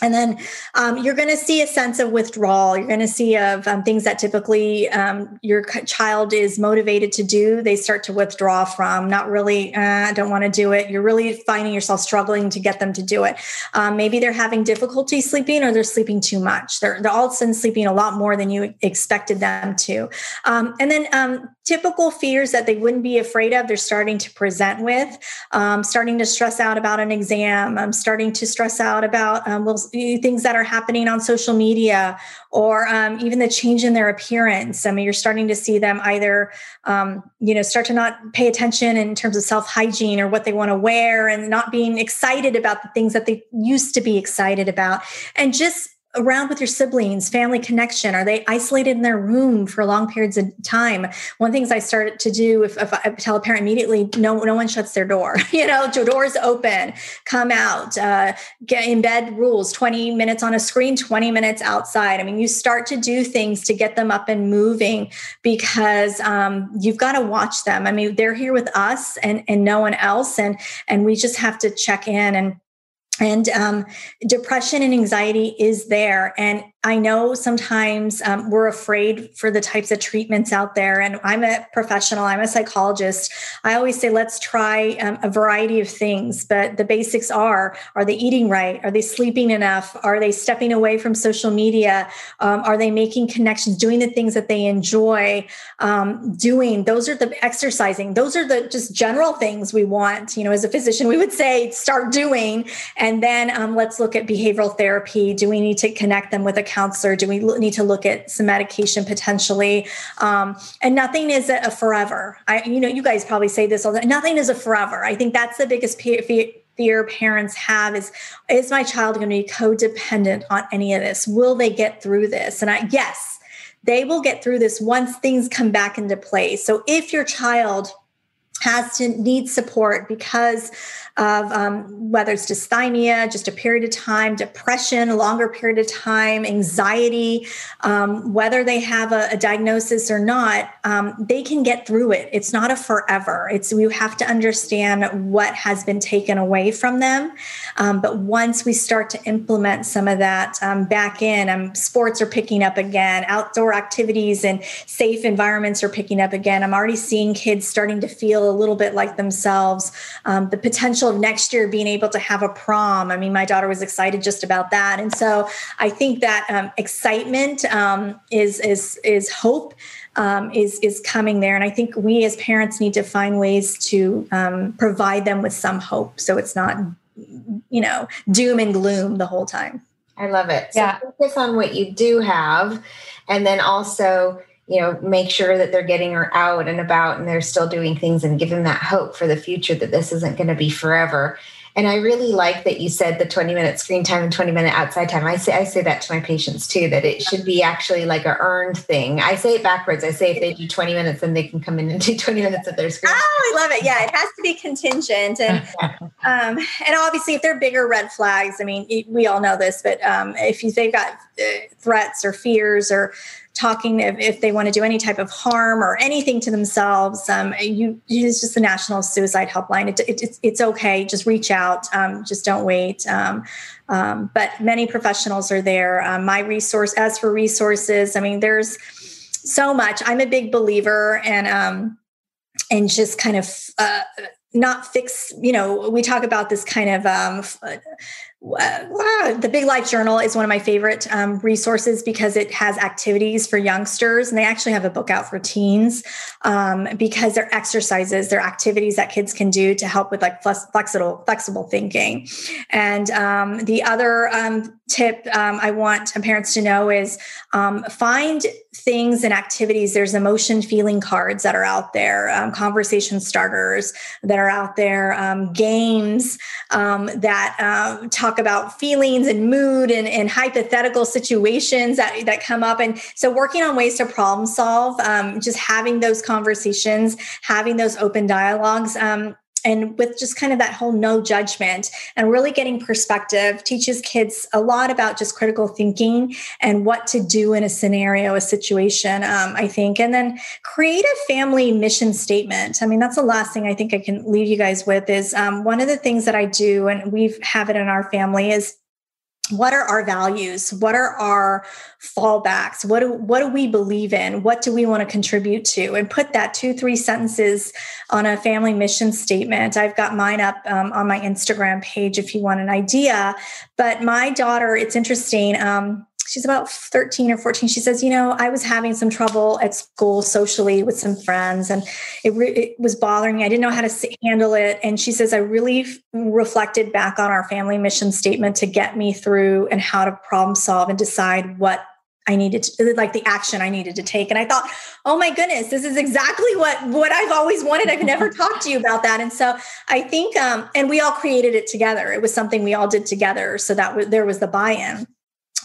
And then um, you're going to see a sense of withdrawal. You're going to see of um, things that typically um, your child is motivated to do. They start to withdraw from. Not really. Uh, I don't want to do it. You're really finding yourself struggling to get them to do it. Um, maybe they're having difficulty sleeping, or they're sleeping too much. They're, they're all of a sudden sleeping a lot more than you expected them to. Um, and then um, typical fears that they wouldn't be afraid of. They're starting to present with. starting to stress out about an exam. I'm starting to stress out about well things that are happening on social media or um, even the change in their appearance. I mean, you're starting to see them either, um, you know, start to not pay attention in terms of self hygiene or what they want to wear and not being excited about the things that they used to be excited about. And just around with your siblings, family connection? Are they isolated in their room for long periods of time? One of the things I started to do, if, if I tell a parent immediately, no, no one shuts their door. you know, your doors open, come out, uh, get in bed rules, 20 minutes on a screen, 20 minutes outside. I mean, you start to do things to get them up and moving because um, you've got to watch them. I mean, they're here with us and, and no one else. And, and we just have to check in and and um, depression and anxiety is there. And I know sometimes um, we're afraid for the types of treatments out there. And I'm a professional, I'm a psychologist. I always say, let's try um, a variety of things. But the basics are are they eating right? Are they sleeping enough? Are they stepping away from social media? Um, are they making connections, doing the things that they enjoy um, doing? Those are the exercising. Those are the just general things we want. You know, as a physician, we would say start doing. And then um, let's look at behavioral therapy. Do we need to connect them with a counselor? Do we need to look at some medication potentially? Um, and nothing is a, forever. I, you know, you guys probably say this all the time. Nothing is a forever. I think that's the biggest fear, fear parents have is is my child going to be codependent on any of this will they get through this and i yes they will get through this once things come back into place so if your child has to need support because of um, whether it's dysthymia, just a period of time, depression, a longer period of time, anxiety, um, whether they have a, a diagnosis or not, um, they can get through it. It's not a forever. It's you have to understand what has been taken away from them. Um, but once we start to implement some of that um, back in, um, sports are picking up again, outdoor activities and safe environments are picking up again. I'm already seeing kids starting to feel a little bit like themselves. the potential potential of next year being able to have a prom. I mean, my daughter was excited just about that, and so I think that um, excitement um, is is is hope. Um, is is coming there, and I think we as parents need to find ways to um, provide them with some hope, so it's not, you know, doom and gloom the whole time. I love it. So yeah. focus on what you do have, and then also you know make sure that they're getting her out and about and they're still doing things and give them that hope for the future that this isn't going to be forever and I really like that you said the 20 minute screen time and 20 minute outside time. I say I say that to my patients too, that it should be actually like a earned thing. I say it backwards. I say if they do 20 minutes, then they can come in and do 20 minutes of their screen. Oh, I love it. Yeah, it has to be contingent. And um, and obviously if they're bigger red flags, I mean, we all know this, but um, if you, they've got uh, threats or fears or talking if, if, they want to do any type of harm or anything to themselves um, you it's just the national suicide helpline. It, it, it's, it's okay just reach out um, just don't wait um, um but many professionals are there. Um, my resource as for resources i mean there's so much. I'm a big believer and um, and just kind of uh, not fix you know we talk about this kind of um, the Big Life Journal is one of my favorite um, resources because it has activities for youngsters, and they actually have a book out for teens um, because they're exercises, they're activities that kids can do to help with like flexible flexible thinking. And um, the other um, tip um, I want parents to know is um, find things and activities. There's emotion feeling cards that are out there, conversation starters that are out there, games that talk talk about feelings and mood and, and hypothetical situations that, that come up. And so working on ways to problem solve, um, just having those conversations, having those open dialogues, um, and with just kind of that whole no judgment and really getting perspective teaches kids a lot about just critical thinking and what to do in a scenario a situation um, i think. And then create a family mission statement. I mean that's the last thing i think i can leave you guys with is um, one of the things that i do and we have it in our family is what are our values? What are our fallbacks? What do what do we believe in? What do we want to contribute to? And put that two three sentences on a family mission statement. I've got mine up um, on my instagram page if you want an idea. But my daughter it's interesting um, she's about 13 or 14 she says you know i was having some trouble at school socially with some friends and it, re- it was bothering me i didn't know how to handle it and she says i really f- reflected back on our family mission statement to get me through and how to problem solve and decide what I needed to like the action I needed to take. And I thought, oh my goodness, this is exactly what what I've always wanted. I've never talked to you about that. And so I think um, and we all created it together. It was something we all did together. So that w- there was the buy-in.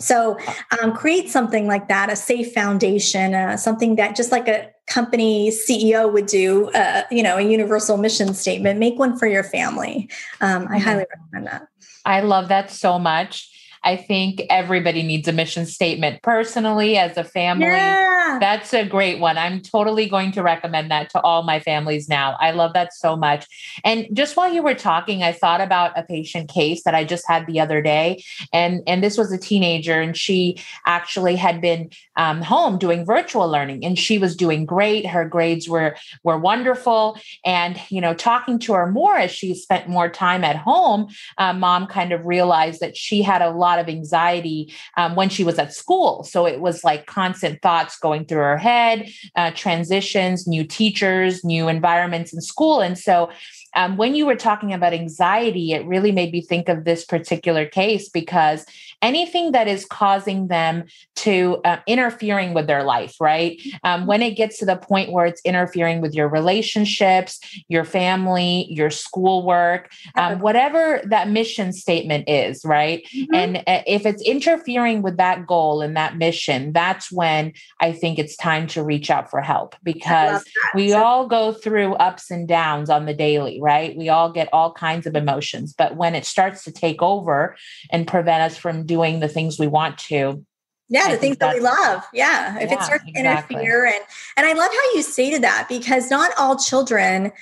So um, create something like that, a safe foundation, uh, something that just like a company CEO would do, uh, you know, a universal mission statement, make one for your family. Um, I mm-hmm. highly recommend that. I love that so much. I think everybody needs a mission statement personally as a family. Yeah. That's a great one. I'm totally going to recommend that to all my families now. I love that so much. And just while you were talking, I thought about a patient case that I just had the other day. And, and this was a teenager, and she actually had been um, home doing virtual learning and she was doing great. Her grades were, were wonderful. And, you know, talking to her more as she spent more time at home, uh, mom kind of realized that she had a lot lot of anxiety um, when she was at school. So it was like constant thoughts going through her head, uh, transitions, new teachers, new environments in school. And so um, when you were talking about anxiety, it really made me think of this particular case because anything that is causing them to uh, interfering with their life, right? Um, when it gets to the point where it's interfering with your relationships, your family, your schoolwork, um, whatever that mission statement is, right? Mm-hmm. And uh, if it's interfering with that goal and that mission, that's when I think it's time to reach out for help because we all go through ups and downs on the daily, right? We all get all kinds of emotions, but when it starts to take over and prevent us from doing the things we want to yeah the things that we love yeah if yeah, it starts to exactly. interfere and and i love how you stated that because not all children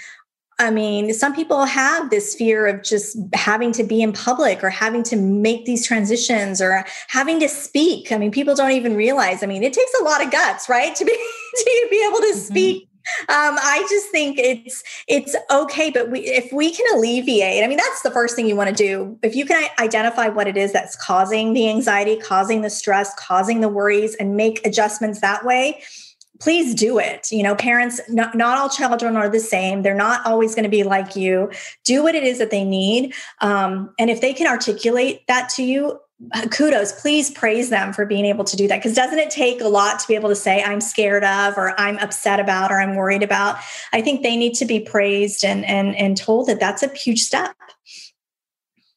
I mean, some people have this fear of just having to be in public or having to make these transitions or having to speak. I mean, people don't even realize. I mean, it takes a lot of guts, right, to be to be able to mm-hmm. speak um, I just think it's it's okay, but we, if we can alleviate, I mean, that's the first thing you want to do. If you can identify what it is that's causing the anxiety, causing the stress, causing the worries, and make adjustments that way, please do it. You know, parents, not, not all children are the same. They're not always going to be like you. Do what it is that they need. Um, and if they can articulate that to you, kudos. Please praise them for being able to do that. Because doesn't it take a lot to be able to say i'm scared of or i'm upset about or i'm worried about? I think they need to be praised and and and told that that's a huge step.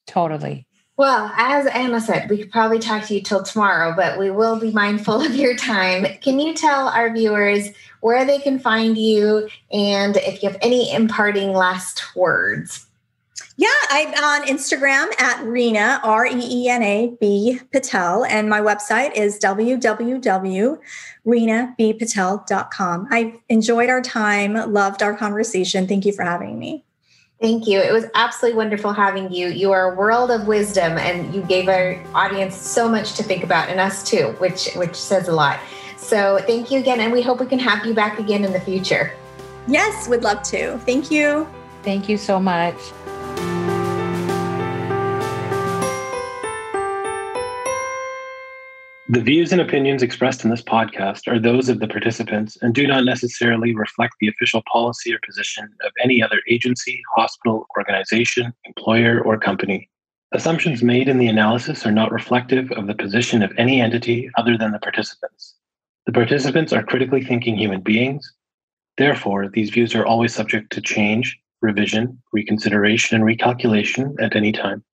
Totally. Well, as Anna said, we could probably talk to you till tomorrow, but we will be mindful of your time. Can you tell our viewers where they can find you and if you have any imparting last words? Yeah, I'm on Instagram at Reena, R E E N A B Patel, and my website is www.reenabpatel.com. I've enjoyed our time, loved our conversation. Thank you for having me. Thank you. It was absolutely wonderful having you. You are a world of wisdom and you gave our audience so much to think about and us too, which which says a lot. So thank you again and we hope we can have you back again in the future. Yes, we'd love to. Thank you. Thank you so much. The views and opinions expressed in this podcast are those of the participants and do not necessarily reflect the official policy or position of any other agency, hospital, organization, employer, or company. Assumptions made in the analysis are not reflective of the position of any entity other than the participants. The participants are critically thinking human beings. Therefore, these views are always subject to change, revision, reconsideration, and recalculation at any time.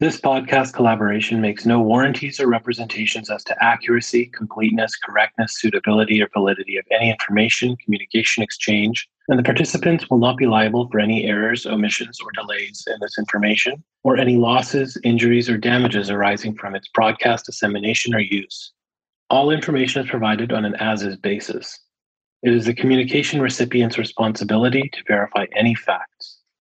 This podcast collaboration makes no warranties or representations as to accuracy, completeness, correctness, suitability, or validity of any information, communication exchange, and the participants will not be liable for any errors, omissions, or delays in this information, or any losses, injuries, or damages arising from its broadcast, dissemination, or use. All information is provided on an as is basis. It is the communication recipient's responsibility to verify any facts.